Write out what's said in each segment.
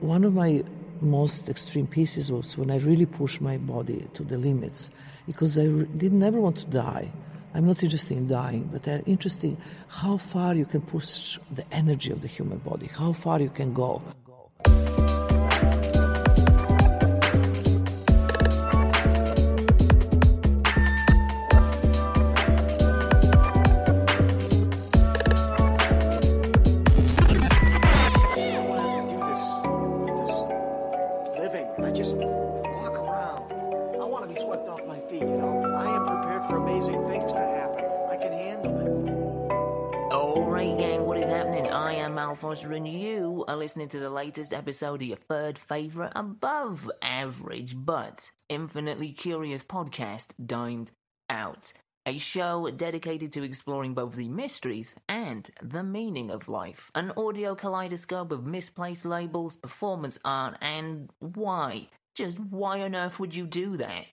One of my most extreme pieces was when I really pushed my body to the limits because I did never want to die. I'm not interested in dying, but I'm interested in how far you can push the energy of the human body, how far you can go. Listening to the latest episode of your third favourite above average but infinitely curious podcast, Dimed Out. A show dedicated to exploring both the mysteries and the meaning of life. An audio kaleidoscope of misplaced labels, performance art, and why? Just why on earth would you do that?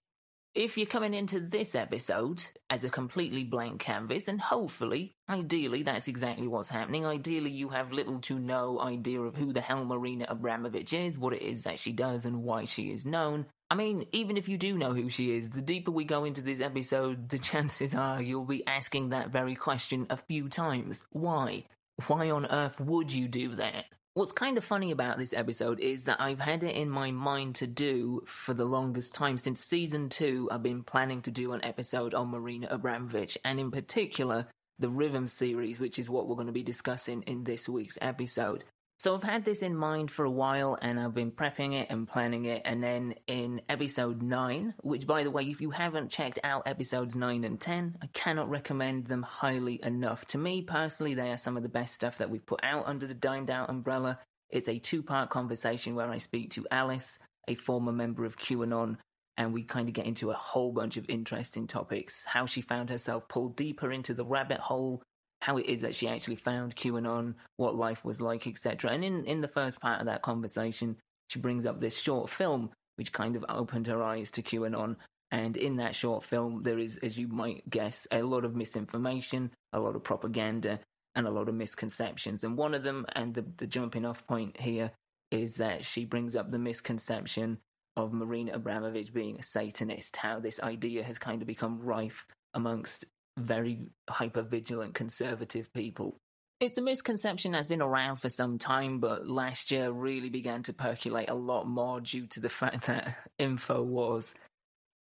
If you're coming into this episode as a completely blank canvas, and hopefully, ideally, that's exactly what's happening. Ideally, you have little to no idea of who the hell Marina Abramović is, what it is that she does, and why she is known. I mean, even if you do know who she is, the deeper we go into this episode, the chances are you'll be asking that very question a few times. Why? Why on earth would you do that? What's kind of funny about this episode is that I've had it in my mind to do for the longest time. Since season two, I've been planning to do an episode on Marina Abramović, and in particular, the Rhythm series, which is what we're going to be discussing in this week's episode. So I've had this in mind for a while and I've been prepping it and planning it. And then in episode 9, which by the way, if you haven't checked out episodes 9 and 10, I cannot recommend them highly enough. To me personally, they are some of the best stuff that we've put out under the Dimed Out umbrella. It's a two part conversation where I speak to Alice, a former member of QAnon, and we kind of get into a whole bunch of interesting topics. How she found herself pulled deeper into the rabbit hole how it is that she actually found QAnon, what life was like, etc. And in, in the first part of that conversation, she brings up this short film which kind of opened her eyes to QAnon. And in that short film, there is, as you might guess, a lot of misinformation, a lot of propaganda, and a lot of misconceptions. And one of them, and the, the jumping off point here, is that she brings up the misconception of Marina Abramović being a Satanist, how this idea has kind of become rife amongst very hyper vigilant conservative people. It's a misconception that's been around for some time, but last year really began to percolate a lot more due to the fact that InfoWars,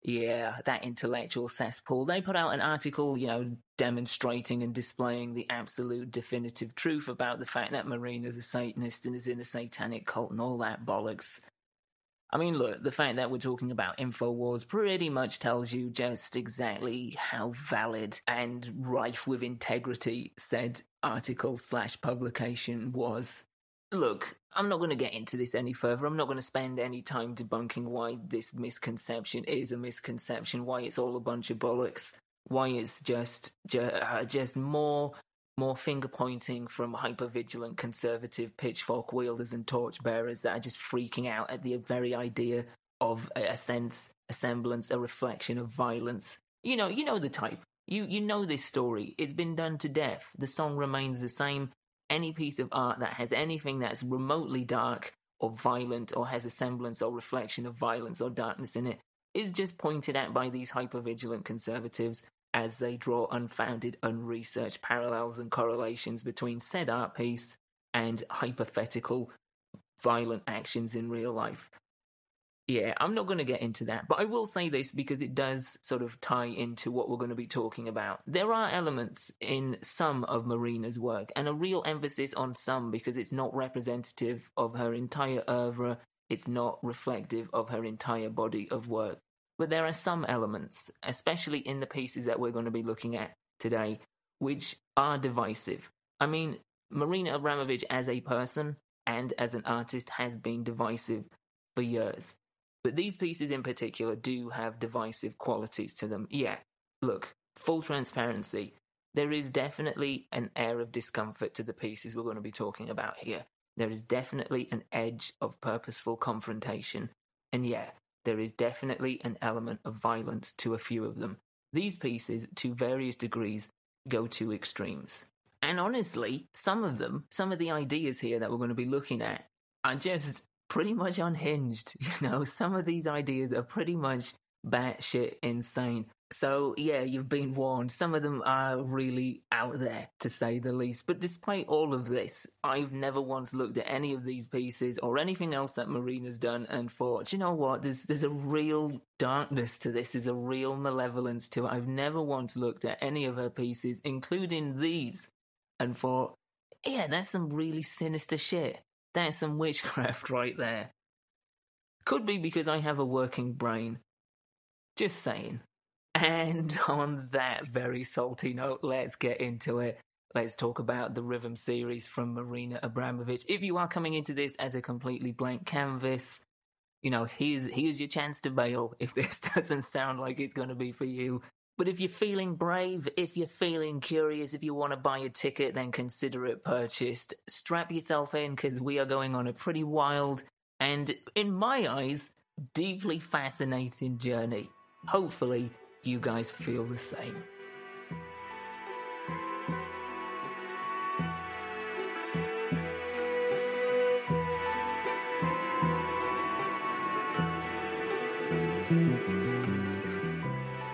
yeah, that intellectual cesspool, they put out an article, you know, demonstrating and displaying the absolute definitive truth about the fact that Marina's a Satanist and is in a satanic cult and all that bollocks. I mean, look, the fact that we're talking about InfoWars pretty much tells you just exactly how valid and rife with integrity said article slash publication was. Look, I'm not going to get into this any further. I'm not going to spend any time debunking why this misconception is a misconception, why it's all a bunch of bollocks, why it's just just, uh, just more more finger pointing from hyper vigilant conservative pitchfork wielders and torchbearers that are just freaking out at the very idea of a sense, a semblance, a reflection of violence. You know, you know the type. You you know this story. It's been done to death. The song remains the same. Any piece of art that has anything that's remotely dark or violent or has a semblance or reflection of violence or darkness in it is just pointed at by these hyper vigilant conservatives as they draw unfounded, unresearched parallels and correlations between said art piece and hypothetical violent actions in real life. Yeah, I'm not going to get into that, but I will say this because it does sort of tie into what we're going to be talking about. There are elements in some of Marina's work, and a real emphasis on some because it's not representative of her entire oeuvre, it's not reflective of her entire body of work. But there are some elements, especially in the pieces that we're going to be looking at today, which are divisive. I mean, Marina Abramović as a person and as an artist has been divisive for years. But these pieces in particular do have divisive qualities to them. Yeah, look, full transparency. There is definitely an air of discomfort to the pieces we're going to be talking about here. There is definitely an edge of purposeful confrontation. And yeah, there is definitely an element of violence to a few of them. These pieces, to various degrees, go to extremes. And honestly, some of them, some of the ideas here that we're going to be looking at, are just pretty much unhinged. You know, some of these ideas are pretty much batshit insane. So, yeah, you've been warned. Some of them are really out there, to say the least. But despite all of this, I've never once looked at any of these pieces or anything else that Marina's done and thought, you know what, there's, there's a real darkness to this, there's a real malevolence to it. I've never once looked at any of her pieces, including these, and thought, yeah, that's some really sinister shit. That's some witchcraft right there. Could be because I have a working brain. Just saying. And on that very salty note, let's get into it. Let's talk about the Rhythm series from Marina Abramović. If you are coming into this as a completely blank canvas, you know, here's here's your chance to bail if this doesn't sound like it's going to be for you. But if you're feeling brave, if you're feeling curious, if you want to buy a ticket, then consider it purchased. Strap yourself in because we are going on a pretty wild and, in my eyes, deeply fascinating journey. Hopefully, you guys feel the same.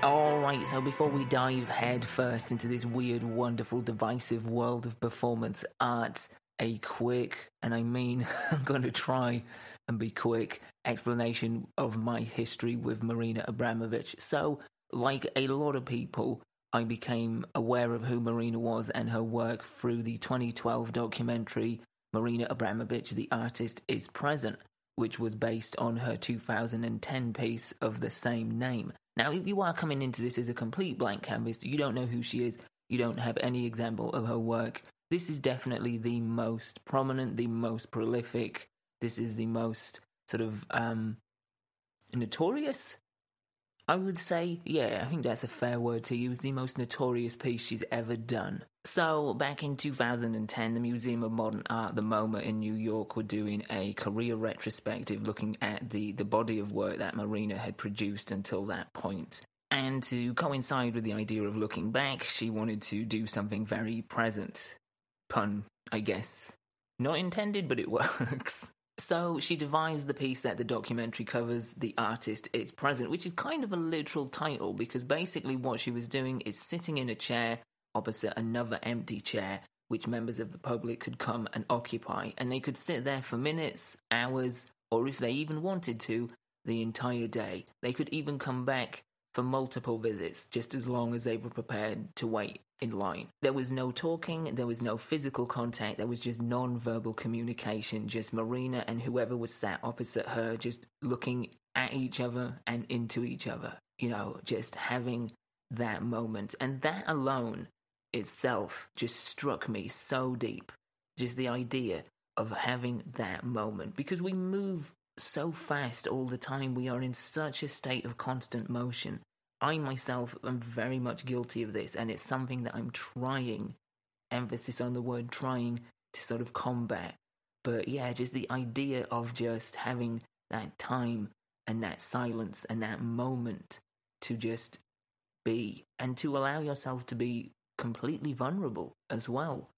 Alright, so before we dive head first into this weird, wonderful, divisive world of performance art, a quick, and I mean, I'm going to try and be quick, explanation of my history with Marina Abramović. So, like a lot of people, I became aware of who Marina was and her work through the 2012 documentary Marina Abramović, the artist is present, which was based on her 2010 piece of the same name. Now, if you are coming into this as a complete blank canvas, you don't know who she is, you don't have any example of her work, this is definitely the most prominent, the most prolific, this is the most sort of um, notorious I would say, yeah, I think that's a fair word to use, the most notorious piece she's ever done. So, back in 2010, the Museum of Modern Art, the MoMA in New York, were doing a career retrospective looking at the, the body of work that Marina had produced until that point. And to coincide with the idea of looking back, she wanted to do something very present. Pun, I guess. Not intended, but it works. So she devised the piece that the documentary covers, The Artist Is Present, which is kind of a literal title because basically what she was doing is sitting in a chair opposite another empty chair, which members of the public could come and occupy. And they could sit there for minutes, hours, or if they even wanted to, the entire day. They could even come back for multiple visits, just as long as they were prepared to wait in line. There was no talking, there was no physical contact, there was just non verbal communication, just Marina and whoever was sat opposite her just looking at each other and into each other, you know, just having that moment. And that alone itself just struck me so deep. Just the idea of having that moment because we move so fast all the time. We are in such a state of constant motion. I myself am very much guilty of this, and it's something that I'm trying, emphasis on the word trying, to sort of combat. But yeah, just the idea of just having that time and that silence and that moment to just be and to allow yourself to be completely vulnerable as well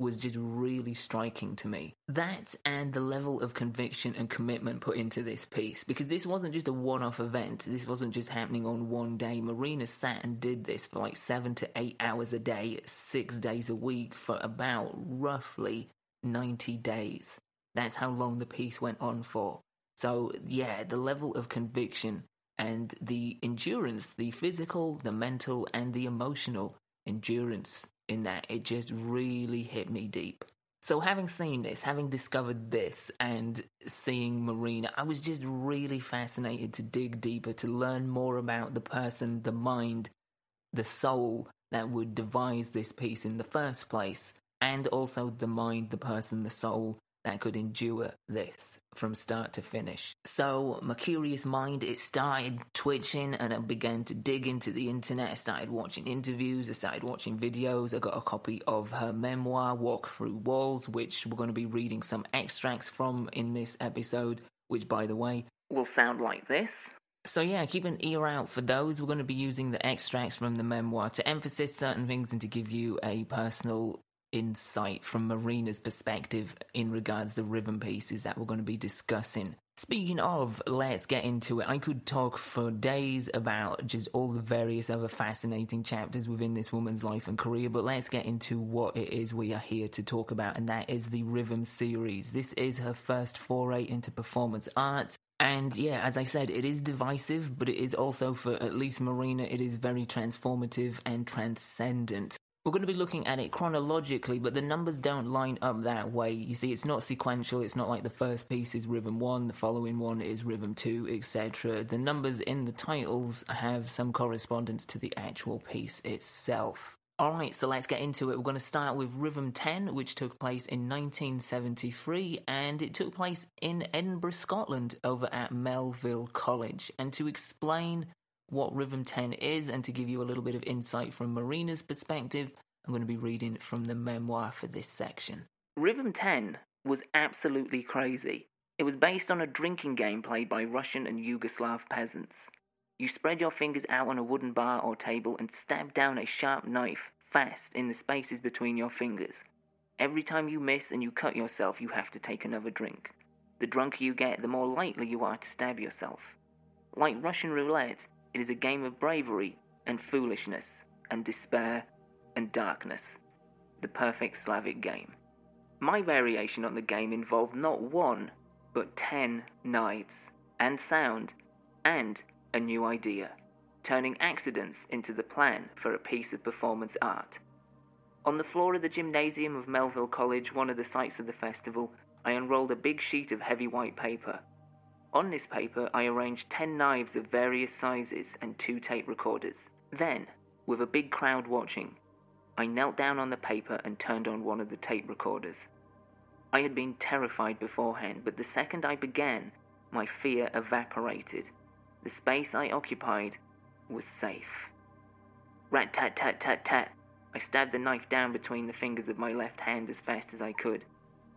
was just really striking to me. That and the level of conviction and commitment put into this piece, because this wasn't just a one off event, this wasn't just happening on one day. Marina sat and did this for like seven to eight hours a day, six days a week, for about roughly 90 days. That's how long the piece went on for. So, yeah, the level of conviction and the endurance, the physical, the mental, and the emotional endurance in that it just really hit me deep. So, having seen this, having discovered this, and seeing Marina, I was just really fascinated to dig deeper, to learn more about the person, the mind, the soul that would devise this piece in the first place, and also the mind, the person, the soul that could endure this from start to finish. So my curious mind it started twitching and I began to dig into the internet. I started watching interviews, I started watching videos. I got a copy of her memoir, Walk Through Walls, which we're going to be reading some extracts from in this episode, which by the way will sound like this. So yeah, keep an ear out for those. We're going to be using the extracts from the memoir to emphasize certain things and to give you a personal insight from Marina's perspective in regards the rhythm pieces that we're going to be discussing. Speaking of, let's get into it. I could talk for days about just all the various other fascinating chapters within this woman's life and career, but let's get into what it is we are here to talk about, and that is the Rhythm series. This is her first foray into performance art. And yeah, as I said, it is divisive, but it is also, for at least Marina, it is very transformative and transcendent. We're going to be looking at it chronologically, but the numbers don't line up that way. You see, it's not sequential. It's not like the first piece is rhythm one, the following one is rhythm two, etc. The numbers in the titles have some correspondence to the actual piece itself. Alright, so let's get into it. We're going to start with Rhythm 10, which took place in 1973, and it took place in Edinburgh, Scotland, over at Melville College. And to explain what Rhythm 10 is and to give you a little bit of insight from Marina's perspective, I'm going to be reading from the memoir for this section. Rhythm 10 was absolutely crazy. It was based on a drinking game played by Russian and Yugoslav peasants. You spread your fingers out on a wooden bar or table and stab down a sharp knife fast in the spaces between your fingers. Every time you miss and you cut yourself, you have to take another drink. The drunker you get, the more likely you are to stab yourself. Like Russian roulette, it is a game of bravery and foolishness and despair and darkness. The perfect Slavic game. My variation on the game involved not one, but ten knives, and sound, and a new idea, turning accidents into the plan for a piece of performance art. On the floor of the gymnasium of Melville College, one of the sites of the festival, I unrolled a big sheet of heavy white paper on this paper, I arranged 10 knives of various sizes and two tape recorders. Then, with a big crowd watching, I knelt down on the paper and turned on one of the tape recorders. I had been terrified beforehand, but the second I began, my fear evaporated. The space I occupied was safe. Rat tat tat tat tat. I stabbed the knife down between the fingers of my left hand as fast as I could.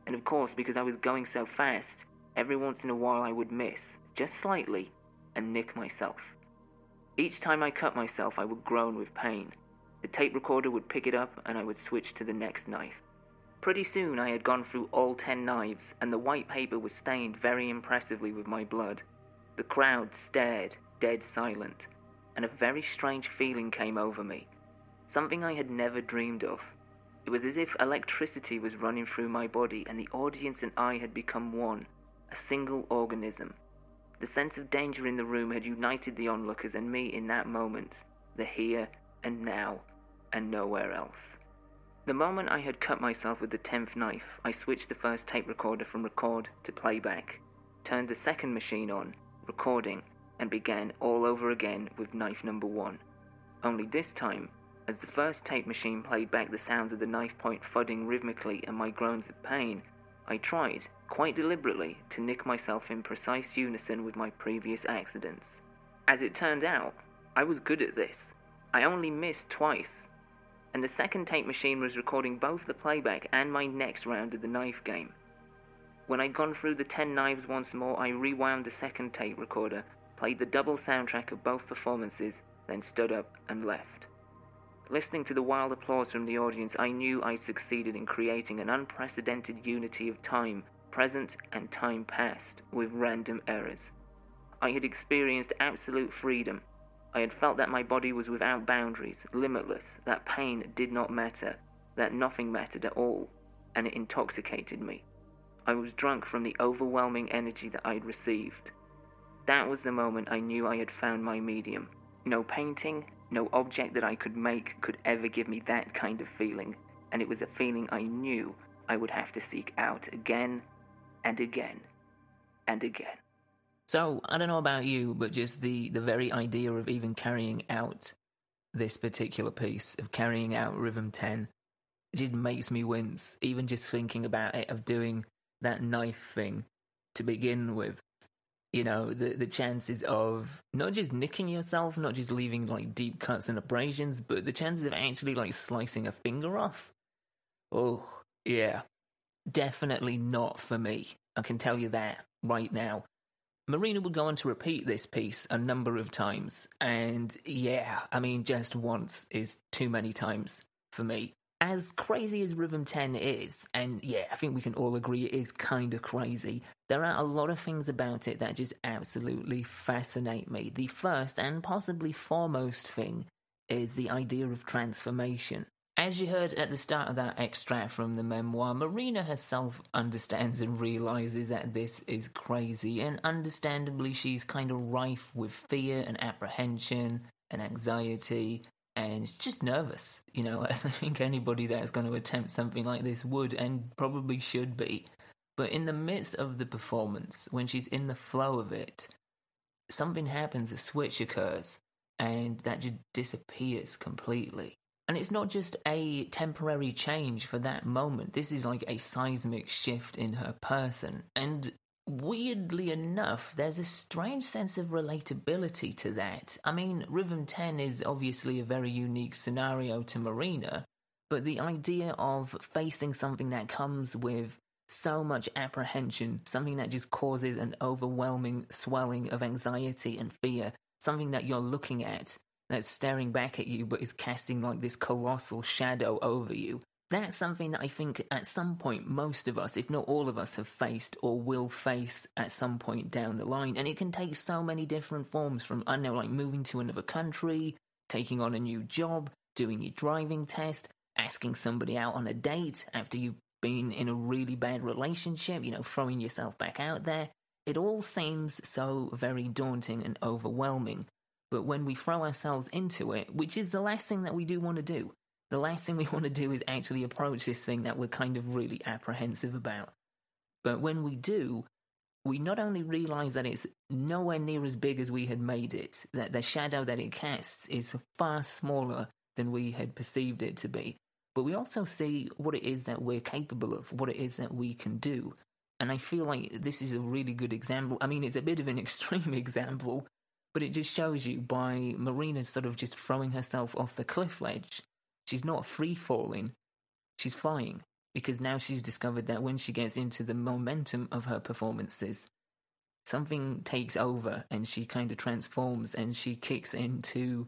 And of course, because I was going so fast, Every once in a while I would miss, just slightly, and nick myself. Each time I cut myself, I would groan with pain. The tape recorder would pick it up, and I would switch to the next knife. Pretty soon I had gone through all ten knives, and the white paper was stained very impressively with my blood. The crowd stared, dead silent, and a very strange feeling came over me. Something I had never dreamed of. It was as if electricity was running through my body, and the audience and I had become one a single organism. The sense of danger in the room had united the onlookers and me in that moment, the here and now, and nowhere else. The moment I had cut myself with the tenth knife, I switched the first tape recorder from record to playback, turned the second machine on, recording, and began all over again with knife number one. Only this time, as the first tape machine played back the sounds of the knife point thudding rhythmically and my groans of pain, I tried, quite deliberately, to nick myself in precise unison with my previous accidents. As it turned out, I was good at this. I only missed twice, and the second tape machine was recording both the playback and my next round of the knife game. When I'd gone through the ten knives once more, I rewound the second tape recorder, played the double soundtrack of both performances, then stood up and left. Listening to the wild applause from the audience, I knew I'd succeeded in creating an unprecedented unity of time present and time past, with random errors. I had experienced absolute freedom. I had felt that my body was without boundaries, limitless, that pain did not matter, that nothing mattered at all, and it intoxicated me. I was drunk from the overwhelming energy that I had received. That was the moment I knew I had found my medium. No painting, no object that I could make could ever give me that kind of feeling, and it was a feeling I knew I would have to seek out again and again and again. So, I don't know about you, but just the, the very idea of even carrying out this particular piece, of carrying out Rhythm 10, it just makes me wince, even just thinking about it, of doing that knife thing to begin with. You know, the, the chances of not just nicking yourself, not just leaving like deep cuts and abrasions, but the chances of actually like slicing a finger off. Oh, yeah. Definitely not for me. I can tell you that right now. Marina would go on to repeat this piece a number of times, and yeah, I mean, just once is too many times for me. as crazy as Rhythm 10 is, and yeah, I think we can all agree it is kind of crazy, there are a lot of things about it that just absolutely fascinate me. The first and possibly foremost thing is the idea of transformation. As you heard at the start of that extract from the memoir, Marina herself understands and realizes that this is crazy, and understandably, she's kind of rife with fear and apprehension and anxiety and it's just nervous, you know, as I think anybody that is going to attempt something like this would and probably should be. But in the midst of the performance, when she's in the flow of it, something happens, a switch occurs, and that just disappears completely. And it's not just a temporary change for that moment, this is like a seismic shift in her person. And weirdly enough, there's a strange sense of relatability to that. I mean, Rhythm 10 is obviously a very unique scenario to Marina, but the idea of facing something that comes with so much apprehension, something that just causes an overwhelming swelling of anxiety and fear, something that you're looking at that's staring back at you but is casting like this colossal shadow over you that's something that I think at some point most of us, if not all of us, have faced or will face at some point down the line. And it can take so many different forms from, I know, like moving to another country, taking on a new job, doing your driving test, asking somebody out on a date after you've been in a really bad relationship, you know, throwing yourself back out there. It all seems so very daunting and overwhelming. But when we throw ourselves into it, which is the last thing that we do want to do, the last thing we want to do is actually approach this thing that we're kind of really apprehensive about. But when we do, we not only realize that it's nowhere near as big as we had made it, that the shadow that it casts is far smaller than we had perceived it to be, but we also see what it is that we're capable of, what it is that we can do. And I feel like this is a really good example. I mean, it's a bit of an extreme example, but it just shows you by Marina sort of just throwing herself off the cliff ledge She's not free falling, she's flying because now she's discovered that when she gets into the momentum of her performances, something takes over and she kind of transforms and she kicks into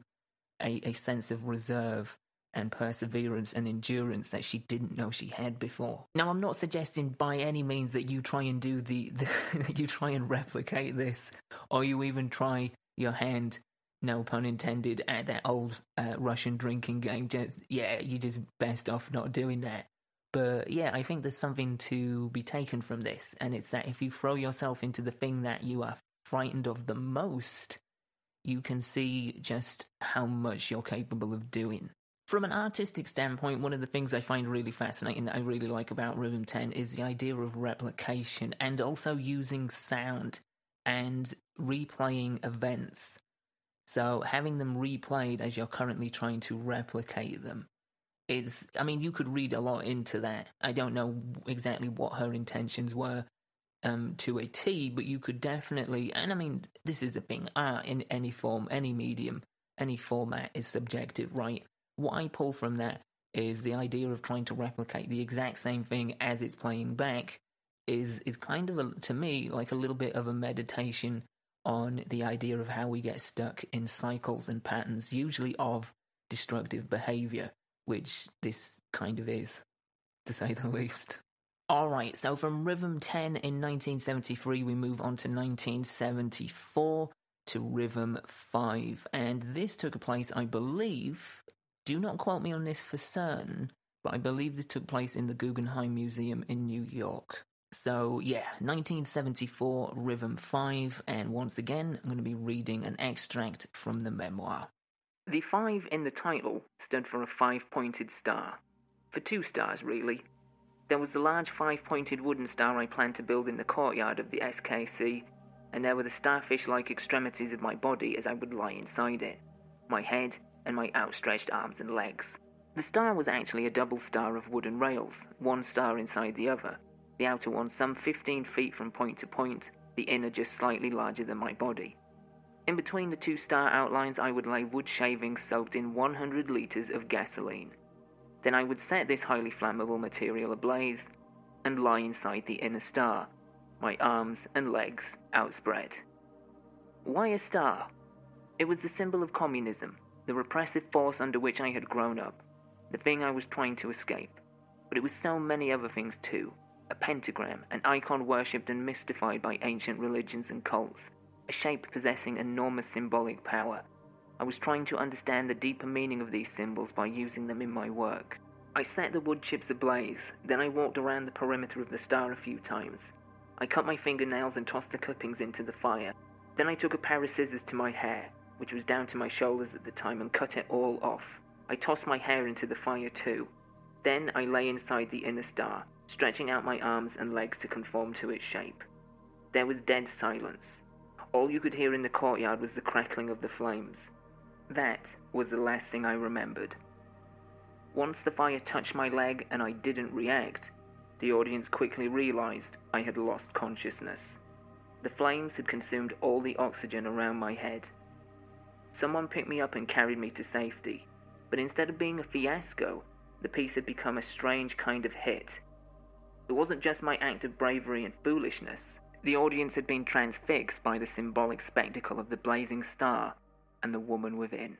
a, a sense of reserve and perseverance and endurance that she didn't know she had before. Now, I'm not suggesting by any means that you try and do the, the you try and replicate this, or you even try your hand no pun intended, at that old uh, Russian drinking game. Just yeah, you just best off not doing that. But yeah, I think there's something to be taken from this, and it's that if you throw yourself into the thing that you are frightened of the most, you can see just how much you're capable of doing. From an artistic standpoint, one of the things I find really fascinating that I really like about Rhythm 10 is the idea of replication and also using sound and replaying events. So having them replayed as you're currently trying to replicate them is, I mean, you could read a lot into that. I don't know exactly what her intentions were um, to a T, but you could definitely, and I mean, this is a thing, art in any form, any medium, any format is subjective, right? What I pull from that is the idea of trying to replicate the exact same thing as it's playing back is is kind of a, to me like a little bit of a meditation on the idea of how we get stuck in cycles and patterns, usually of destructive behavior, which this kind of is, to say the least. Alright, so from Rhythm 10 in 1973, we move on to 1974 to Rhythm 5. And this took place, I believe, do not quote me on this for certain, but I believe this took place in the Guggenheim Museum in New York. So, yeah, 1974, Rhythm 5, and once again, I'm going to be reading an extract from the memoir. The 5 in the title stood for a five pointed star. For two stars, really. There was the large five pointed wooden star I planned to build in the courtyard of the SKC, and there were the starfish like extremities of my body as I would lie inside it my head and my outstretched arms and legs. The star was actually a double star of wooden rails, one star inside the other the outer one some 15 feet from point to point, the inner just slightly larger than my body. In between the two star outlines, I would lay wood shavings soaked in 100 litres of gasoline. Then I would set this highly flammable material ablaze and lie inside the inner star, my arms and legs outspread. Why a star? It was the symbol of communism, the repressive force under which I had grown up. the thing I was trying to escape. But it was so many other things too a pentagram, an icon worshipped and mystified by ancient religions and cults, a shape possessing enormous symbolic power. I was trying to understand the deeper meaning of these symbols by using them in my work. I set the wood chips ablaze, then I walked around the perimeter of the star a few times. I cut my fingernails and tossed the clippings into the fire. Then I took a pair of scissors to my hair, which was down to my shoulders at the time, and cut it all off. I tossed my hair into the fire too. Then I lay inside the inner star, stretching out my arms and legs to conform to its shape. There was dead silence. All you could hear in the courtyard was the crackling of the flames. That was the last thing I remembered. Once the fire touched my leg and I didn't react, the audience quickly realized I had lost consciousness. The flames had consumed all the oxygen around my head. Someone picked me up and carried me to safety, but instead of being a fiasco, the piece had become a strange kind of hit. It wasn't just my act of bravery and foolishness. The audience had been transfixed by the symbolic spectacle of the blazing star and the woman within.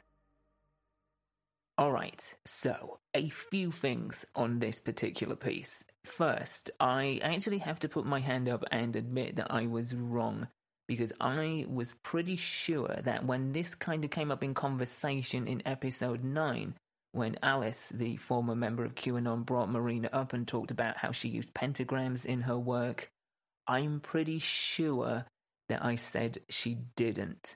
Alright, so a few things on this particular piece. First, I actually have to put my hand up and admit that I was wrong because I was pretty sure that when this kind of came up in conversation in episode 9, when Alice, the former member of QAnon, brought Marina up and talked about how she used pentagrams in her work, I'm pretty sure that I said she didn't.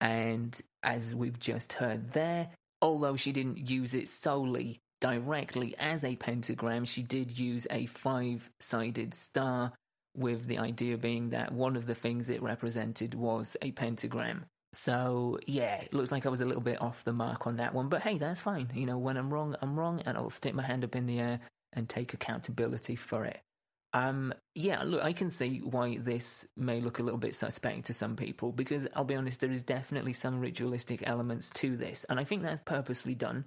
And as we've just heard there, although she didn't use it solely directly as a pentagram, she did use a five sided star, with the idea being that one of the things it represented was a pentagram. So yeah, it looks like I was a little bit off the mark on that one, but hey, that's fine. You know, when I'm wrong, I'm wrong, and I'll stick my hand up in the air and take accountability for it. Um, yeah, look, I can see why this may look a little bit suspect to some people because I'll be honest, there is definitely some ritualistic elements to this, and I think that's purposely done.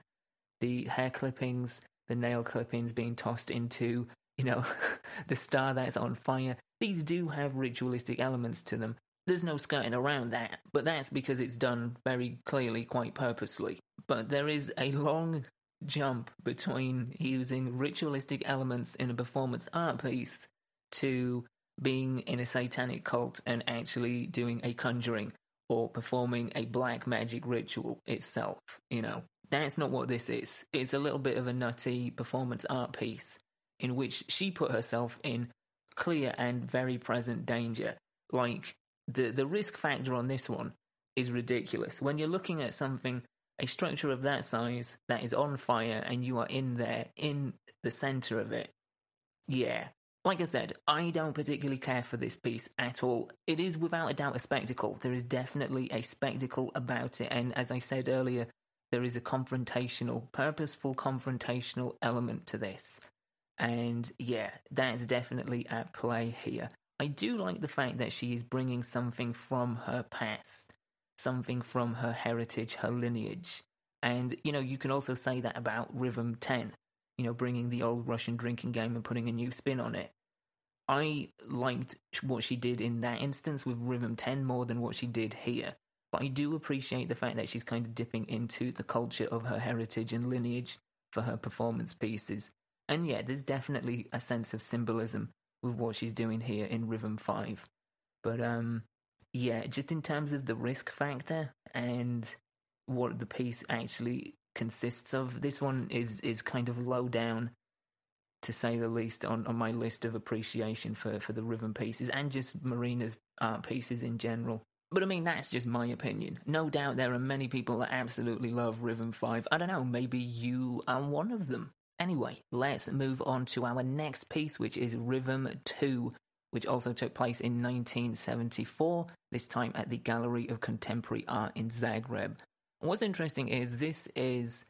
The hair clippings, the nail clippings being tossed into, you know, the star that's on fire. These do have ritualistic elements to them, there's no skirting around that, but that's because it's done very clearly, quite purposely. But there is a long jump between using ritualistic elements in a performance art piece to being in a satanic cult and actually doing a conjuring or performing a black magic ritual itself, you know. That's not what this is. It's a little bit of a nutty performance art piece in which she put herself in clear and very present danger. Like the the risk factor on this one is ridiculous. When you're looking at something, a structure of that size that is on fire, and you are in there in the center of it, yeah. Like I said, I don't particularly care for this piece at all. It is without a doubt a spectacle. There is definitely a spectacle about it, and as I said earlier, there is a confrontational, purposeful confrontational element to this. And yeah, that's definitely at play here. I do like the fact that she is bringing something from her past, something from her heritage, her lineage. And, you know, you can also say that about Rhythm 10, you know, bringing the old Russian drinking game and putting a new spin on it. I liked what she did in that instance with Rhythm 10 more than what she did here. But I do appreciate the fact that she's kind of dipping into the culture of her heritage and lineage for her performance pieces. And yeah, there's definitely a sense of symbolism with what she's doing here in Rhythm 5. But um yeah, just in terms of the risk factor and what the piece actually consists of, this one is is kind of low down to say the least on, on my list of appreciation for, for the rhythm pieces and just Marina's art pieces in general. But I mean, that's just my opinion. No doubt there are many people that absolutely love Rhythm 5. I don't know, maybe you are one of them. Anyway, let's move on to our next piece, which is Rhythm 2, which also took place in 1974, this time at the Gallery of Contemporary Art in Zagreb. what's interesting is this is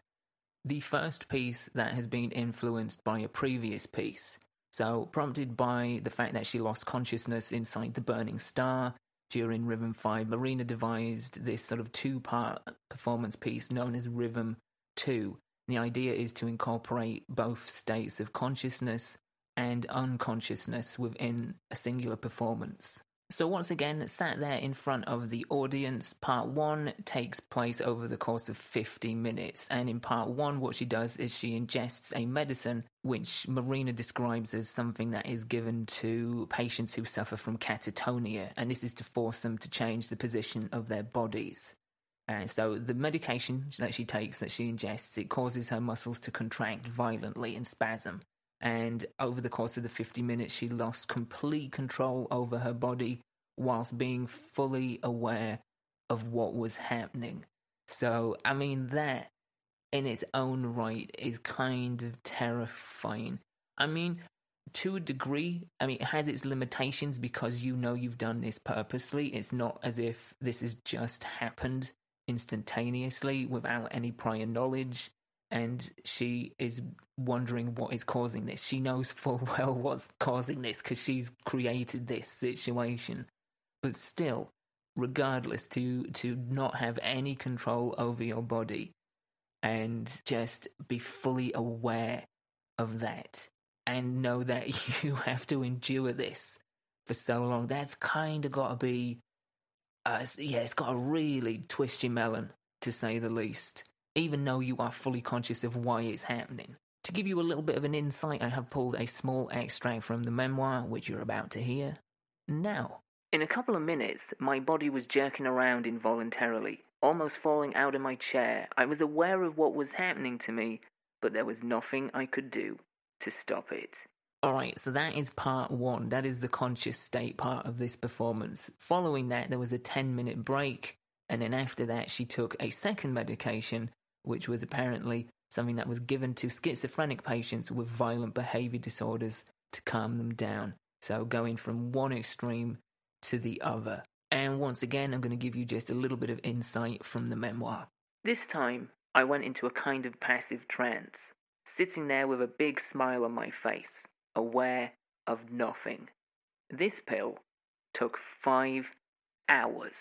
the first piece that has been influenced by a previous piece. So, prompted by the fact that she lost consciousness inside the burning star during Rhythm 5, Marina devised this sort of two part performance piece known as Rhythm 2, the idea is to incorporate both states of consciousness and unconsciousness within a singular performance. So, once again, sat there in front of the audience. Part one takes place over the course of 50 minutes. And in part one, what she does is she ingests a medicine which Marina describes as something that is given to patients who suffer from catatonia. And this is to force them to change the position of their bodies. And so, the medication that she takes, that she ingests, it causes her muscles to contract violently and spasm and over the course of the 50 minutes, she lost complete control over her body whilst being fully aware of what was happening. So, I mean, that in its own right is kind of terrifying. I mean, to a degree, I mean, it has its limitations because you know you've done this purposely. It's not as if this has just happened instantaneously without any prior knowledge and she is wondering what is causing this. She knows full well what's causing this because she's created this situation. But still, regardless, to to not have any control over your body and just be fully aware of that and know that you have to endure this for so long. That's kind of got to be, uh, yeah, it's got to really twist your melon to say the least even though you are fully conscious of why it's happening. To give you a little bit of an insight, I have pulled a small extract from the memoir, which you're about to hear now. In a couple of minutes, my body was jerking around involuntarily, almost falling out of my chair. I was aware of what was happening to me, but there was nothing I could do to stop it. Alright, so that is part one. That is the conscious state part of this performance. Following that, there was a 10 minute break, and then after that, she took a second medication which was apparently something that was given to schizophrenic patients with violent behavior disorders to calm them down. So going from one extreme to the other. And once again, I'm going to give you just a little bit of insight from the memoir. This time, I went into a kind of passive trance, sitting there with a big smile on my face, aware of nothing. This pill took five hours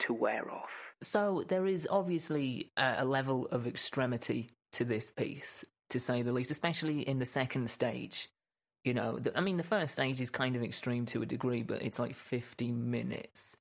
to wear off. So there is obviously a, level of extremity to this piece, to say the least, especially in the second stage. You know, the, I mean, the first stage is kind of extreme to a degree, but it's like 50 minutes.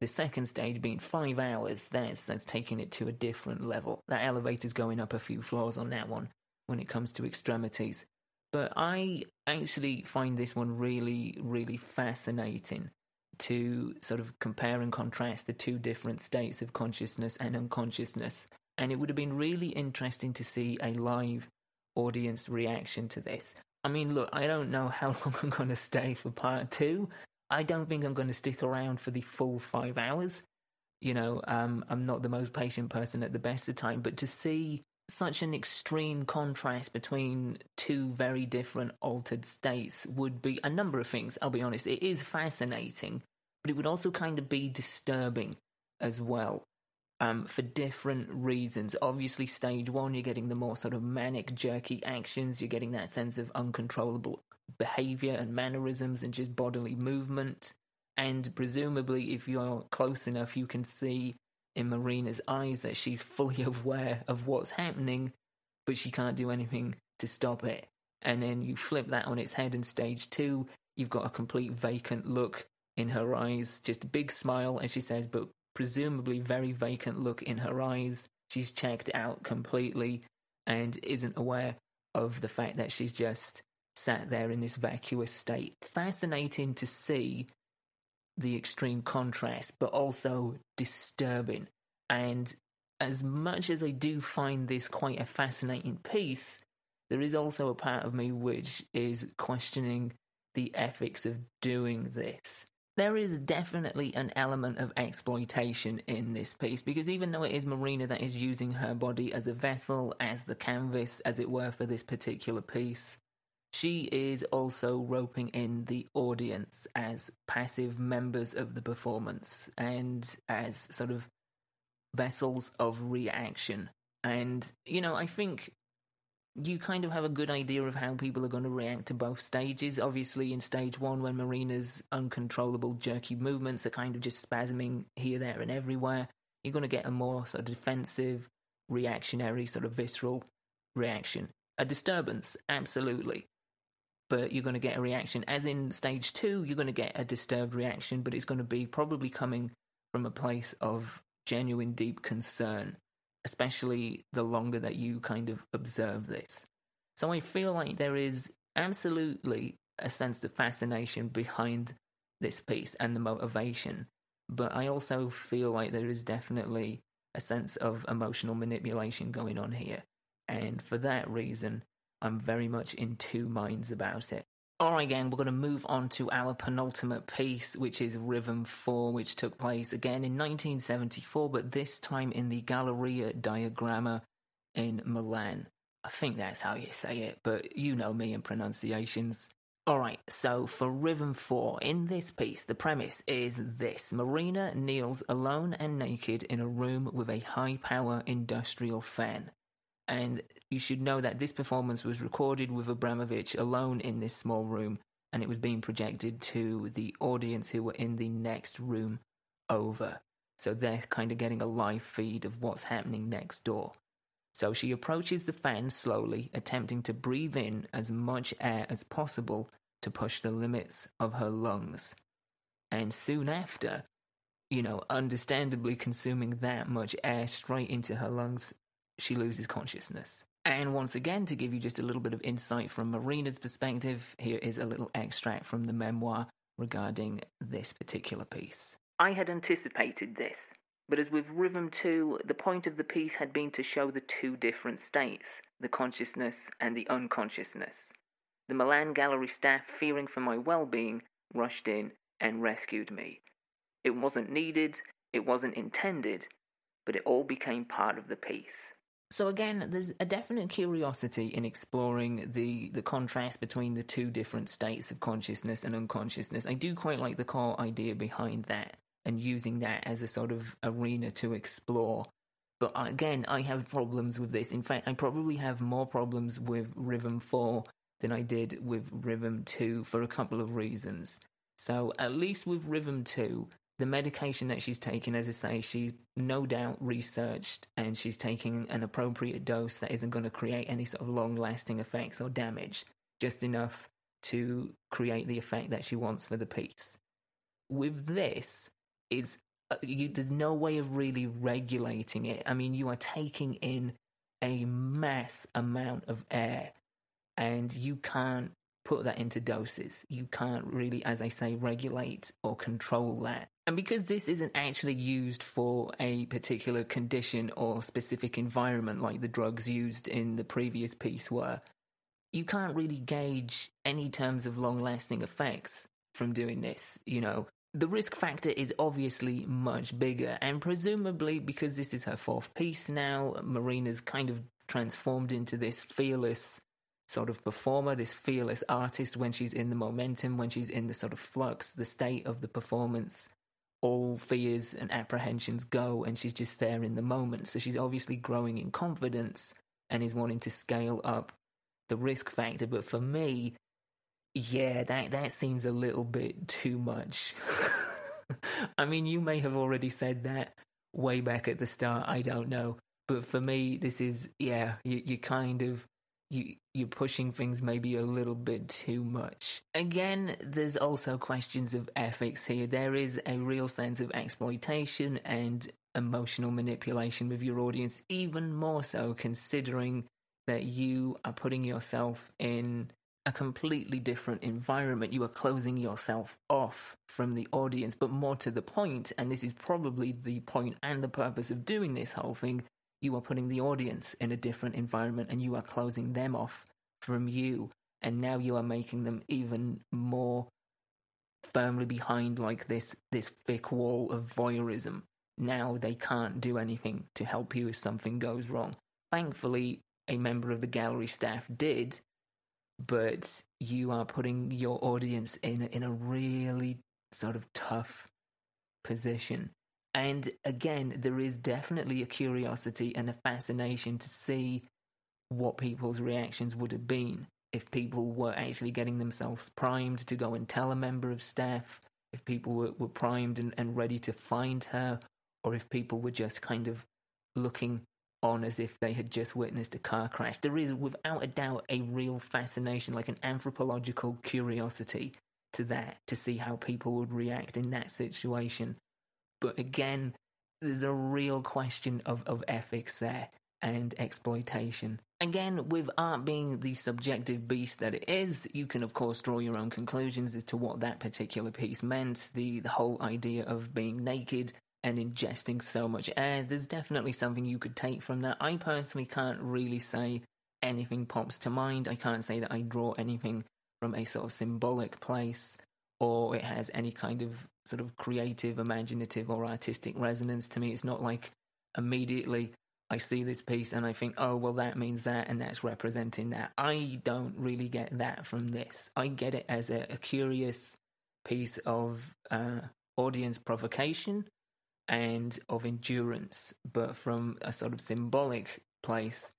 The second stage being five hours, that's, that's taking it to a different level. That elevator's going up a few floors on that one when it comes to extremities. But I actually find this one really, really fascinating to sort of compare and contrast the two different states of consciousness and unconsciousness. And it would have been really interesting to see a live audience reaction to this. I mean, look, I don't know how long I'm going to stay for part two. I don't think I'm going to stick around for the full five hours. You know, um, I'm not the most patient person at the best of time, but to see such an extreme contrast between two very different altered states would be a number of things. I'll be honest, it is fascinating, but it would also kind of be disturbing as well. Um, for different reasons. Obviously, stage one, you're getting the more sort of manic, jerky actions. You're getting that sense of uncontrollable behavior and mannerisms and just bodily movement. And presumably, if you're close enough, you can see in Marina's eyes that she's fully aware of what's happening, but she can't do anything to stop it. And then you flip that on its head in stage two, you've got a complete vacant look in her eyes, just a big smile, and she says, but presumably very vacant look in her eyes. She's checked out completely and isn't aware of the fact that she's just sat there in this vacuous state. Fascinating to see the extreme contrast, but also disturbing. And as much as I do find this quite a fascinating piece, there is also a part of me which is questioning the ethics of doing this there is definitely an element of exploitation in this piece because even though it is Marina that is using her body as a vessel, as the canvas, as it were, for this particular piece, she is also roping in the audience as passive members of the performance and as sort of vessels of reaction. And, you know, I think you kind of have a good idea of how people are going to react to both stages. Obviously, in stage one, when Marina's uncontrollable, jerky movements are kind of just spasming here, there, and everywhere, you're going to get a more sort of defensive, reactionary, sort of visceral reaction. A disturbance, absolutely. But you're going to get a reaction. As in stage two, you're going to get a disturbed reaction, but it's going to be probably coming from a place of genuine, deep concern, especially the longer that you kind of observe this. So I feel like there is absolutely a sense of fascination behind this piece and the motivation, but I also feel like there is definitely a sense of emotional manipulation going on here. And for that reason, I'm very much in two minds about it. Alright, gang, we're going to move on to our penultimate piece, which is Rhythm 4, which took place again in 1974, but this time in the Galleria Diagramma in Milan. I think that's how you say it, but you know me and pronunciations. Alright, so for Rhythm 4, in this piece, the premise is this Marina kneels alone and naked in a room with a high power industrial fan. And you should know that this performance was recorded with Abramović alone in this small room, and it was being projected to the audience who were in the next room over. So they're kind of getting a live feed of what's happening next door. So she approaches the fan slowly, attempting to breathe in as much air as possible to push the limits of her lungs. And soon after, you know, understandably consuming that much air straight into her lungs, she loses consciousness. And once again, to give you just a little bit of insight from Marina's perspective, here is a little extract from the memoir regarding this particular piece. I had anticipated this. But as with Rhythm 2, the point of the piece had been to show the two different states the consciousness and the unconsciousness. The Milan Gallery staff, fearing for my well being, rushed in and rescued me. It wasn't needed, it wasn't intended, but it all became part of the piece. So again, there's a definite curiosity in exploring the the contrast between the two different states of consciousness and unconsciousness. I do quite like the core idea behind that and using that as a sort of arena to explore. But again, I have problems with this. In fact, I probably have more problems with Rhythm 4 than I did with Rhythm 2 for a couple of reasons. So, at least with Rhythm 2, the medication that she's taking, as I say, she's no doubt researched and she's taking an appropriate dose that isn't going to create any sort of long lasting effects or damage, just enough to create the effect that she wants for the piece. With this, is uh, you, there's no way of really regulating it. I mean, you are taking in a mass amount of air, and you can't put that into doses. You can't really, as I say, regulate or control that. And because this isn't actually used for a particular condition or specific environment like the drugs used in the previous piece were, you can't really gauge any terms of long lasting effects from doing this. You know, the risk factor is obviously much bigger, and presumably because this is her fourth piece now, Marina's kind of transformed into this fearless sort of performer, this fearless artist when she's in the momentum, when she's in the sort of flux, the state of the performance. All fears and apprehensions go, and she's just there in the moment. So she's obviously growing in confidence and is wanting to scale up the risk factor. But for me, yeah, that that seems a little bit too much. I mean, you may have already said that way back at the start. I don't know, but for me, this is yeah. You you kind of you you're pushing things maybe a little bit too much. Again, there's also questions of ethics here. There is a real sense of exploitation and emotional manipulation with your audience, even more so considering that you are putting yourself in a completely different environment. You are closing yourself off from the audience, but more to the point, and this is probably the point and the purpose of doing this whole thing, you are putting the audience in a different environment and you are closing them off from you. And now you are making them even more firmly behind like this this thick wall of voyeurism. Now they can't do anything to help you if something goes wrong. Thankfully, a member of the gallery staff did, but you are putting your audience in in a really sort of tough position. And again, there is definitely a curiosity and a fascination to see what people's reactions would have been if people were actually getting themselves primed to go and tell a member of staff, if people were, were primed and, and ready to find her, or if people were just kind of looking on as if they had just witnessed a car crash. There is, without a doubt, a real fascination, like an anthropological curiosity to that, to see how people would react in that situation. But again, there's a real question of, of ethics there and exploitation. Again, with art being the subjective beast that it is, you can of course draw your own conclusions as to what that particular piece meant. The the whole idea of being naked and ingesting so much air, there's definitely something you could take from that. I personally can't really say anything pops to mind. I can't say that I draw anything from a sort of symbolic place or it has any kind of sort of creative, imaginative, or artistic resonance to me. It's not like immediately I see this piece and I think, oh, well, that means that and that's representing that. I don't really get that from this. I get it as a, a curious piece of uh, audience provocation and of endurance, but from a sort of symbolic place,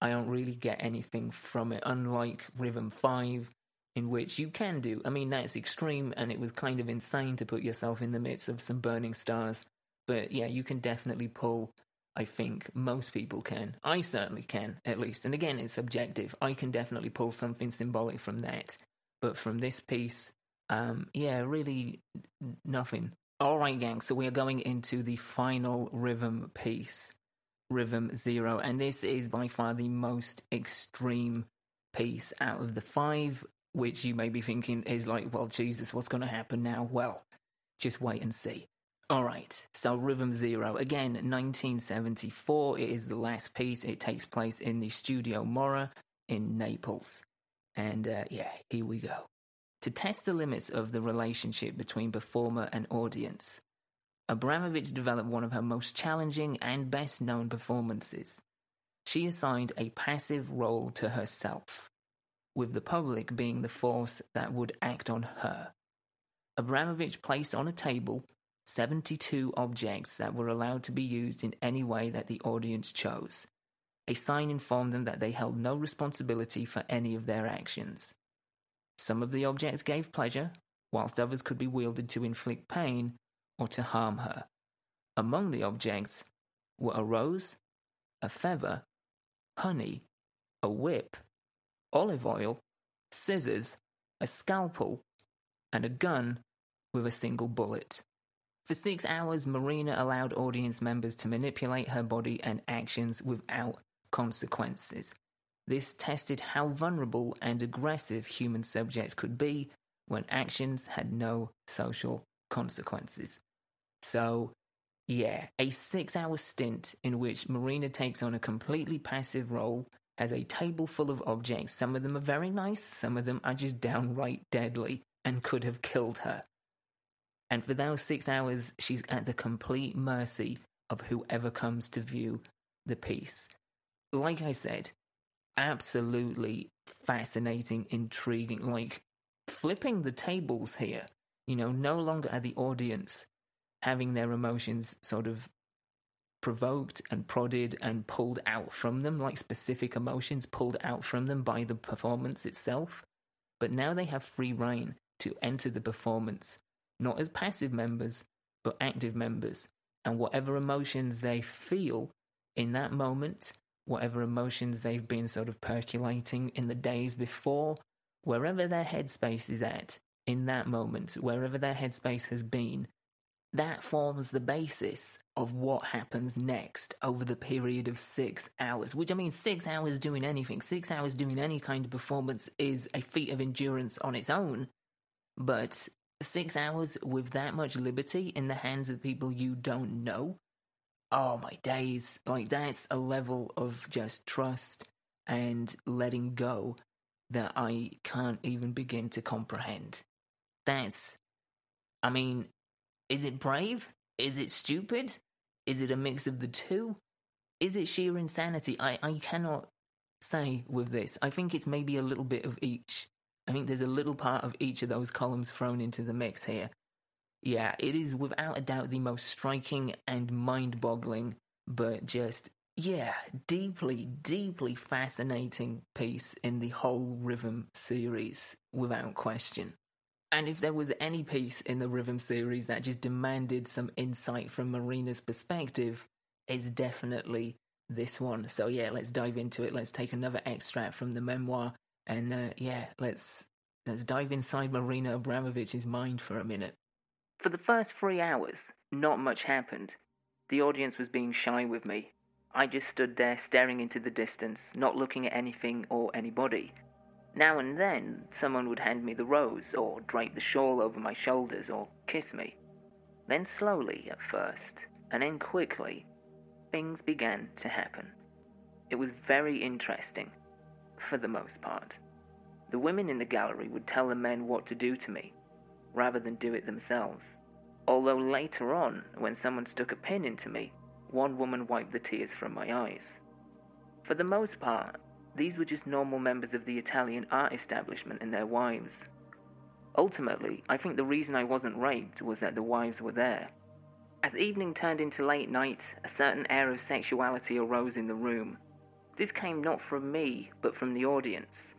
I don't really get anything from it, unlike Rhythm 5, in which you can do. I mean, that's extreme and it was kind of insane to put yourself in the midst of some burning stars. But yeah, you can definitely pull. I think most people can. I certainly can, at least. And again, it's subjective. I can definitely pull something symbolic from that. But from this piece, um, yeah, really nothing. All right, gang. So we are going into the final rhythm piece, Rhythm Zero. And this is by far the most extreme piece out of the five which you may be thinking is like, well, Jesus, what's going to happen now? Well, just wait and see. All right, so Rhythm Zero, again, 1974. It is the last piece. It takes place in the Studio Morra in Naples. And uh, yeah, here we go. To test the limits of the relationship between performer and audience, Abramović developed one of her most challenging and best known performances. She assigned a passive role to herself with the public being the force that would act on her. Abramović placed on a table 72 objects that were allowed to be used in any way that the audience chose. A sign informed them that they held no responsibility for any of their actions. Some of the objects gave pleasure, whilst others could be wielded to inflict pain or to harm her. Among the objects were a rose, a feather, honey, a whip, olive oil, scissors, a scalpel, and a gun with a single bullet. For six hours, Marina allowed audience members to manipulate her body and actions without consequences. This tested how vulnerable and aggressive human subjects could be when actions had no social consequences. So, yeah, a six hour stint in which Marina takes on a completely passive role has a table full of objects. Some of them are very nice, some of them are just downright deadly and could have killed her. And for those six hours, she's at the complete mercy of whoever comes to view the piece. Like I said, absolutely fascinating, intriguing, like flipping the tables here. You know, no longer are the audience having their emotions sort of provoked and prodded and pulled out from them, like specific emotions pulled out from them by the performance itself. But now they have free reign to enter the performance, not as passive members, but active members. And whatever emotions they feel in that moment, whatever emotions they've been sort of percolating in the days before, wherever their headspace is at in that moment, wherever their headspace has been, that forms the basis of what happens next over the period of six hours. Which, I mean, six hours doing anything, six hours doing any kind of performance is a feat of endurance on its own. But six hours with that much liberty in the hands of people you don't know, oh my days. Like, that's a level of just trust and letting go that I can't even begin to comprehend. That's, I mean, is it brave? Is it stupid? Is it a mix of the two? Is it sheer insanity? I, I cannot say with this. I think it's maybe a little bit of each. I think there's a little part of each of those columns thrown into the mix here. Yeah, it is without a doubt the most striking and mind boggling, but just, yeah, deeply, deeply fascinating piece in the whole Rhythm series, without question. And if there was any piece in the Rhythm series that just demanded some insight from Marina's perspective, it's definitely this one. So yeah, let's dive into it. Let's take another extract from the memoir, and uh, yeah, let's let's dive inside Marina Abramović's mind for a minute. For the first three hours, not much happened. The audience was being shy with me. I just stood there staring into the distance, not looking at anything or anybody. Now and then, someone would hand me the rose, or drape the shawl over my shoulders, or kiss me. Then, slowly at first, and then quickly, things began to happen. It was very interesting, for the most part. The women in the gallery would tell the men what to do to me, rather than do it themselves. Although later on, when someone stuck a pin into me, one woman wiped the tears from my eyes. For the most part, these were just normal members of the Italian art establishment and their wives. Ultimately, I think the reason I wasn't raped was that the wives were there. As evening turned into late night, a certain air of sexuality arose in the room. This came not from me, but from the audience.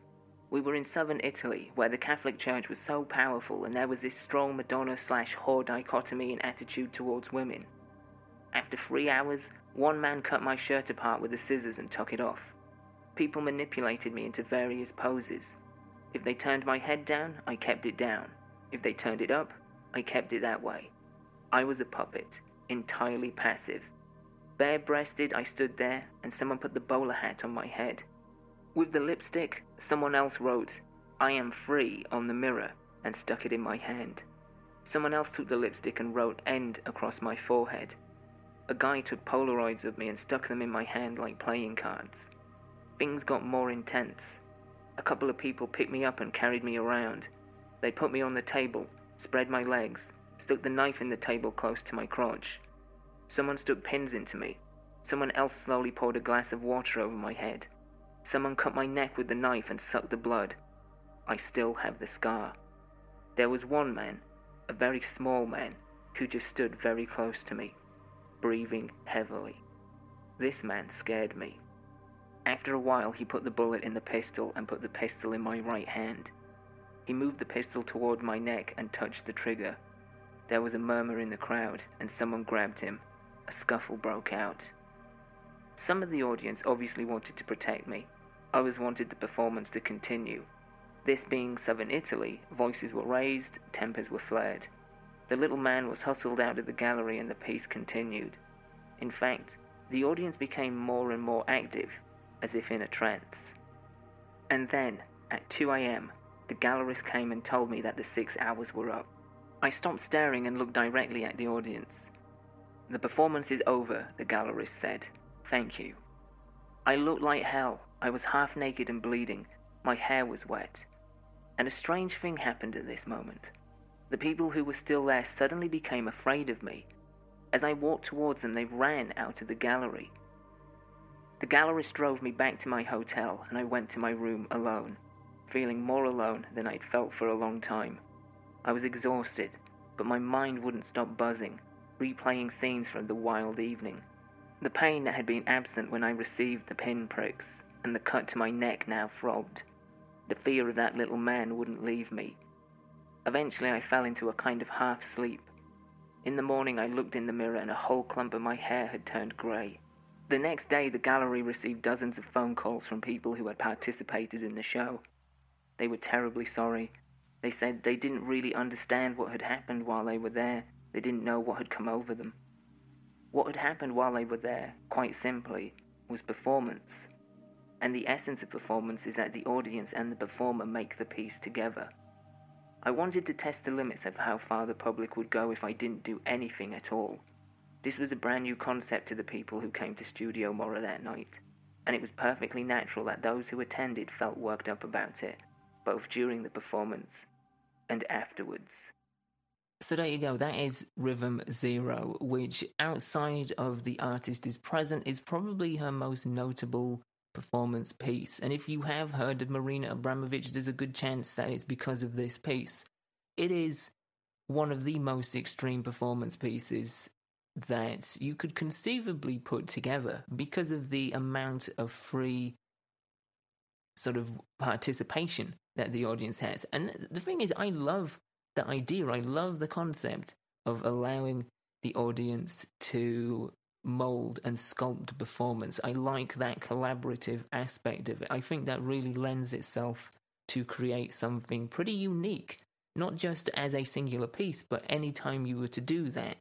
We were in southern Italy, where the Catholic Church was so powerful, and there was this strong Madonna slash whore dichotomy in attitude towards women. After three hours, one man cut my shirt apart with the scissors and took it off. People manipulated me into various poses. If they turned my head down, I kept it down. If they turned it up, I kept it that way. I was a puppet, entirely passive. Bare breasted, I stood there, and someone put the bowler hat on my head. With the lipstick, someone else wrote, I am free on the mirror, and stuck it in my hand. Someone else took the lipstick and wrote end across my forehead. A guy took Polaroids of me and stuck them in my hand like playing cards. Things got more intense. A couple of people picked me up and carried me around. They put me on the table, spread my legs, stuck the knife in the table close to my crotch. Someone stuck pins into me. Someone else slowly poured a glass of water over my head. Someone cut my neck with the knife and sucked the blood. I still have the scar. There was one man, a very small man, who just stood very close to me, breathing heavily. This man scared me. After a while, he put the bullet in the pistol and put the pistol in my right hand. He moved the pistol toward my neck and touched the trigger. There was a murmur in the crowd, and someone grabbed him. A scuffle broke out. Some of the audience obviously wanted to protect me. Others wanted the performance to continue. This being southern Italy, voices were raised, tempers were flared. The little man was hustled out of the gallery and the piece continued. In fact, the audience became more and more active, as if in a trance. And then, at 2 a.m., the gallerist came and told me that the six hours were up. I stopped staring and looked directly at the audience. The performance is over, the gallerist said. Thank you. I looked like hell. I was half naked and bleeding. My hair was wet. And a strange thing happened at this moment. The people who were still there suddenly became afraid of me. As I walked towards them, they ran out of the gallery. The gallerist drove me back to my hotel, and I went to my room alone, feeling more alone than I'd felt for a long time. I was exhausted, but my mind wouldn't stop buzzing, replaying scenes from the wild evening. The pain that had been absent when I received the pin pricks, and the cut to my neck now throbbed. The fear of that little man wouldn't leave me. Eventually, I fell into a kind of half sleep. In the morning, I looked in the mirror, and a whole clump of my hair had turned grey. The next day, the gallery received dozens of phone calls from people who had participated in the show. They were terribly sorry. They said they didn't really understand what had happened while they were there. They didn't know what had come over them. What had happened while they were there, quite simply, was performance. And the essence of performance is that the audience and the performer make the piece together. I wanted to test the limits of how far the public would go if I didn't do anything at all. This was a brand new concept to the people who came to Studio Morra that night, and it was perfectly natural that those who attended felt worked up about it, both during the performance and afterwards. So there you go. That is Rhythm Zero, which outside of The Artist is Present is probably her most notable performance piece. And if you have heard of Marina Abramović, there's a good chance that it's because of this piece. It is one of the most extreme performance pieces that you could conceivably put together because of the amount of free sort of participation that the audience has. And the thing is, I love the idea, I love the concept of allowing the audience to mold and sculpt performance. I like that collaborative aspect of it. I think that really lends itself to create something pretty unique, not just as a singular piece, but anytime you were to do that,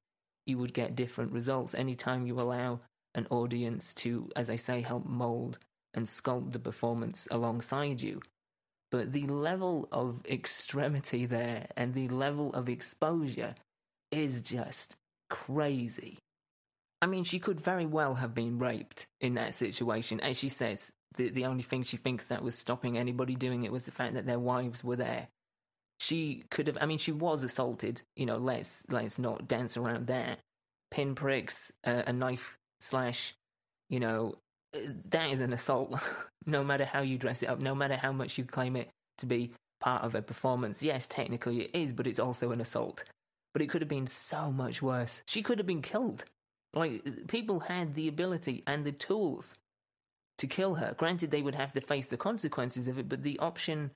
you would get different results. Anytime you allow an audience to, as I say, help mold and sculpt the performance alongside you. But the level of extremity there and the level of exposure is just crazy. I mean, she could very well have been raped in that situation. As she says, the, the only thing she thinks that was stopping anybody doing it was the fact that their wives were there. She could have, I mean, she was assaulted, you know, let's, let's not dance around that. Pinpricks, uh, a knife slash, you know, uh, that is an assault, no matter how you dress it up, no matter how much you claim it to be part of a performance. Yes, technically it is, but it's also an assault. But it could have been so much worse. She could have been killed. Like, people had the ability and the tools to kill her. Granted, they would have to face the consequences of it, but the option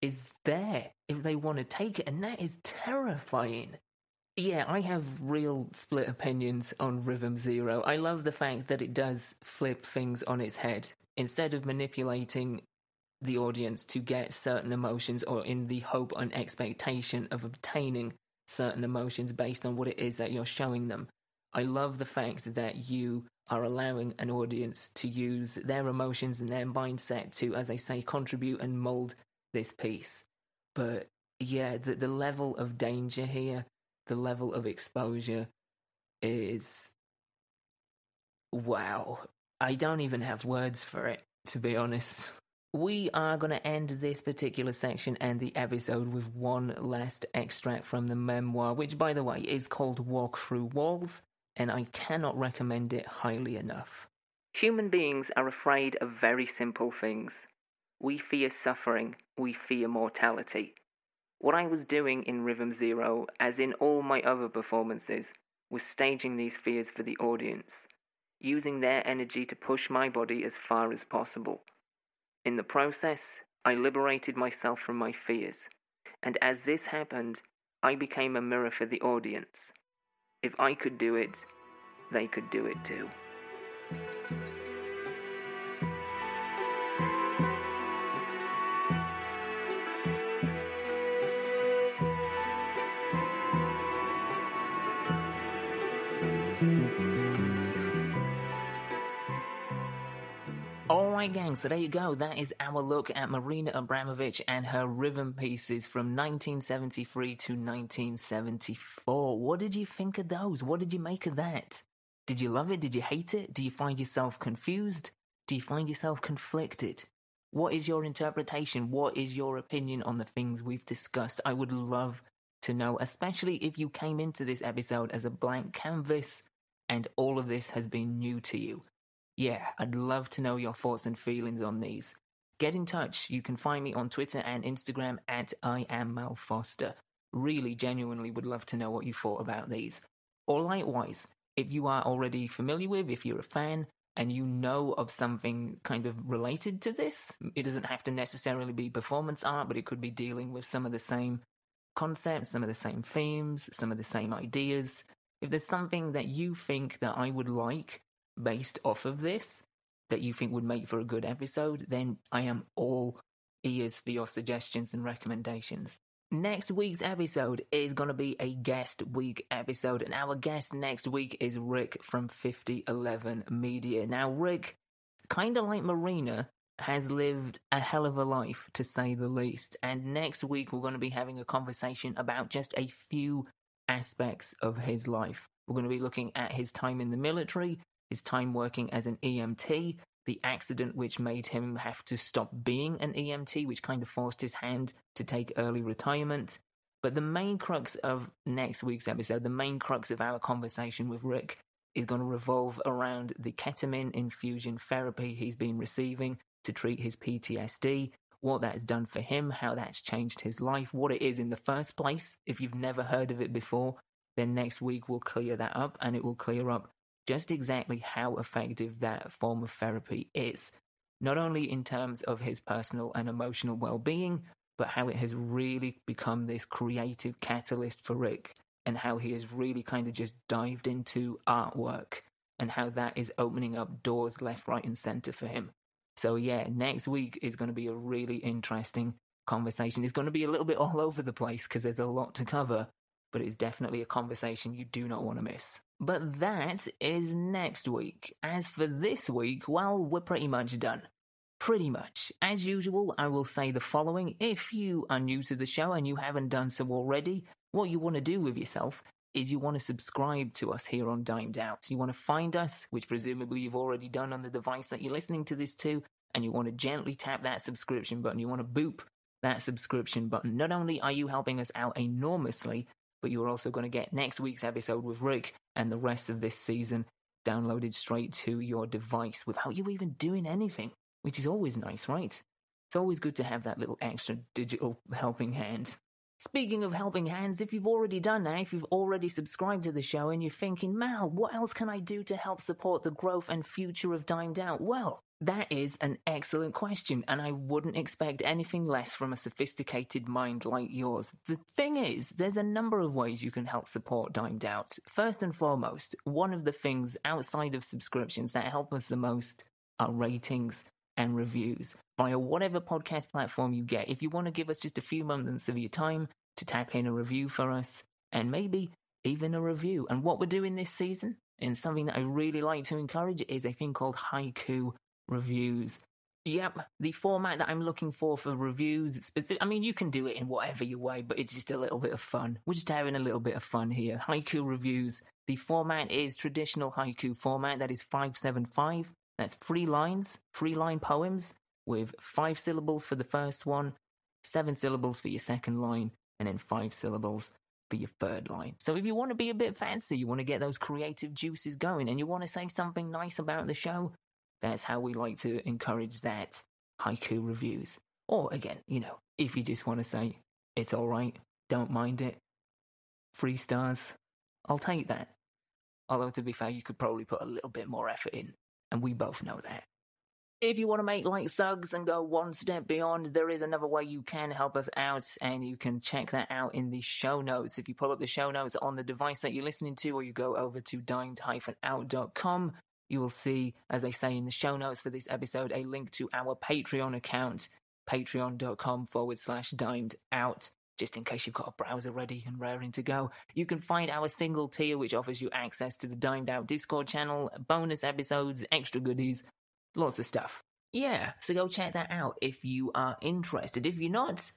is there if they want to take it, and that is terrifying. Yeah, I have real split opinions on Rhythm Zero. I love the fact that it does flip things on its head. Instead of manipulating the audience to get certain emotions or in the hope and expectation of obtaining certain emotions based on what it is that you're showing them, I love the fact that you are allowing an audience to use their emotions and their mindset to, as I say, contribute and mold this piece. But yeah, the, the level of danger here the level of exposure is wow. I don't even have words for it, to be honest. We are going to end this particular section and the episode with one last extract from the memoir, which, by the way, is called Walk Through Walls, and I cannot recommend it highly enough. Human beings are afraid of very simple things. We fear suffering, we fear mortality. What I was doing in Rhythm Zero, as in all my other performances, was staging these fears for the audience, using their energy to push my body as far as possible. In the process, I liberated myself from my fears, and as this happened, I became a mirror for the audience. If I could do it, they could do it too. Alright, gang, so there you go. That is our look at Marina Abramović and her rhythm pieces from 1973 to 1974. What did you think of those? What did you make of that? Did you love it? Did you hate it? Do you find yourself confused? Do you find yourself conflicted? What is your interpretation? What is your opinion on the things we've discussed? I would love to know, especially if you came into this episode as a blank canvas and all of this has been new to you. Yeah, I'd love to know your thoughts and feelings on these. Get in touch. You can find me on Twitter and Instagram at I am Mel Foster. Really, genuinely would love to know what you thought about these. Or likewise, if you are already familiar with, if you're a fan, and you know of something kind of related to this, it doesn't have to necessarily be performance art, but it could be dealing with some of the same concepts, some of the same themes, some of the same ideas. If there's something that you think that I would like based off of this that you think would make for a good episode, then I am all ears for your suggestions and recommendations. Next week's episode is going to be a guest week episode, and our guest next week is Rick from 5011 Media. Now, Rick, kind of like Marina, has lived a hell of a life, to say the least. And next week, we're going to be having a conversation about just a few aspects of his life. We're going to be looking at his time in the military, his time working as an EMT, the accident which made him have to stop being an EMT, which kind of forced his hand to take early retirement. But the main crux of next week's episode, the main crux of our conversation with Rick, is going to revolve around the ketamine infusion therapy he's been receiving to treat his PTSD, what that has done for him, how that's changed his life, what it is in the first place. If you've never heard of it before, then next week we'll clear that up and it will clear up just exactly how effective that form of therapy is, not only in terms of his personal and emotional well being, but how it has really become this creative catalyst for Rick and how he has really kind of just dived into artwork and how that is opening up doors left, right, and center for him. So, yeah, next week is going to be a really interesting conversation. It's going to be a little bit all over the place because there's a lot to cover, but it's definitely a conversation you do not want to miss. But that is next week. As for this week, well, we're pretty much done. Pretty much. As usual, I will say the following. If you are new to the show and you haven't done so already, what you want to do with yourself is you want to subscribe to us here on Dimed Out. You want to find us, which presumably you've already done on the device that you're listening to this to, and you want to gently tap that subscription button. You want to boop that subscription button. Not only are you helping us out enormously, but you're also going to get next week's episode with Rick and the rest of this season downloaded straight to your device without you even doing anything which is always nice, right? It's always good to have that little extra digital helping hand. Speaking of helping hands, if you've already done that, if you've already subscribed to the show and you're thinking, Mal, what else can I do to help support the growth and future of Dimed Out? Well, that is an excellent question, and I wouldn't expect anything less from a sophisticated mind like yours. The thing is, there's a number of ways you can help support Dimed Out. First and foremost, one of the things outside of subscriptions that help us the most are ratings and reviews via whatever podcast platform you get. If you want to give us just a few moments of your time to tap in a review for us, and maybe even a review. And what we're doing this season, and something that I really like to encourage, is a thing called haiku reviews. Yep, the format that I'm looking for for reviews, specific, I mean, you can do it in whatever you way, but it's just a little bit of fun. We're just having a little bit of fun here. Haiku reviews. The format is traditional haiku format, that is 575. That's three lines, three line poems with five syllables for the first one, seven syllables for your second line, and then five syllables for your third line. So if you want to be a bit fancy, you want to get those creative juices going, and you want to say something nice about the show, that's how we like to encourage that haiku reviews. Or again, you know, if you just want to say, it's alright, don't mind it, three stars, I'll take that. Although, to be fair, you could probably put a little bit more effort in and we both know that. If you want to make like Suggs and go one step beyond, there is another way you can help us out, and you can check that out in the show notes. If you pull up the show notes on the device that you're listening to, or you go over to dimed-out.com, you will see, as I say in the show notes for this episode, a link to our Patreon account, patreon.com forward slash dimed out just in case you've got a browser ready and raring to go. You can find our single tier, which offers you access to the Dimed Out Discord channel, bonus episodes, extra goodies, lots of stuff. Yeah, so go check that out if you are interested. If you're not,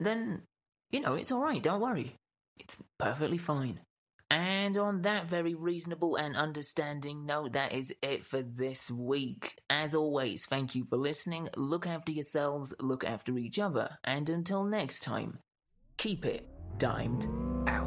then, you know, it's alright, don't worry. It's perfectly fine. And on that very reasonable and understanding note, that is it for this week. As always, thank you for listening. Look after yourselves, look after each other, and until next time, keep it dimed out.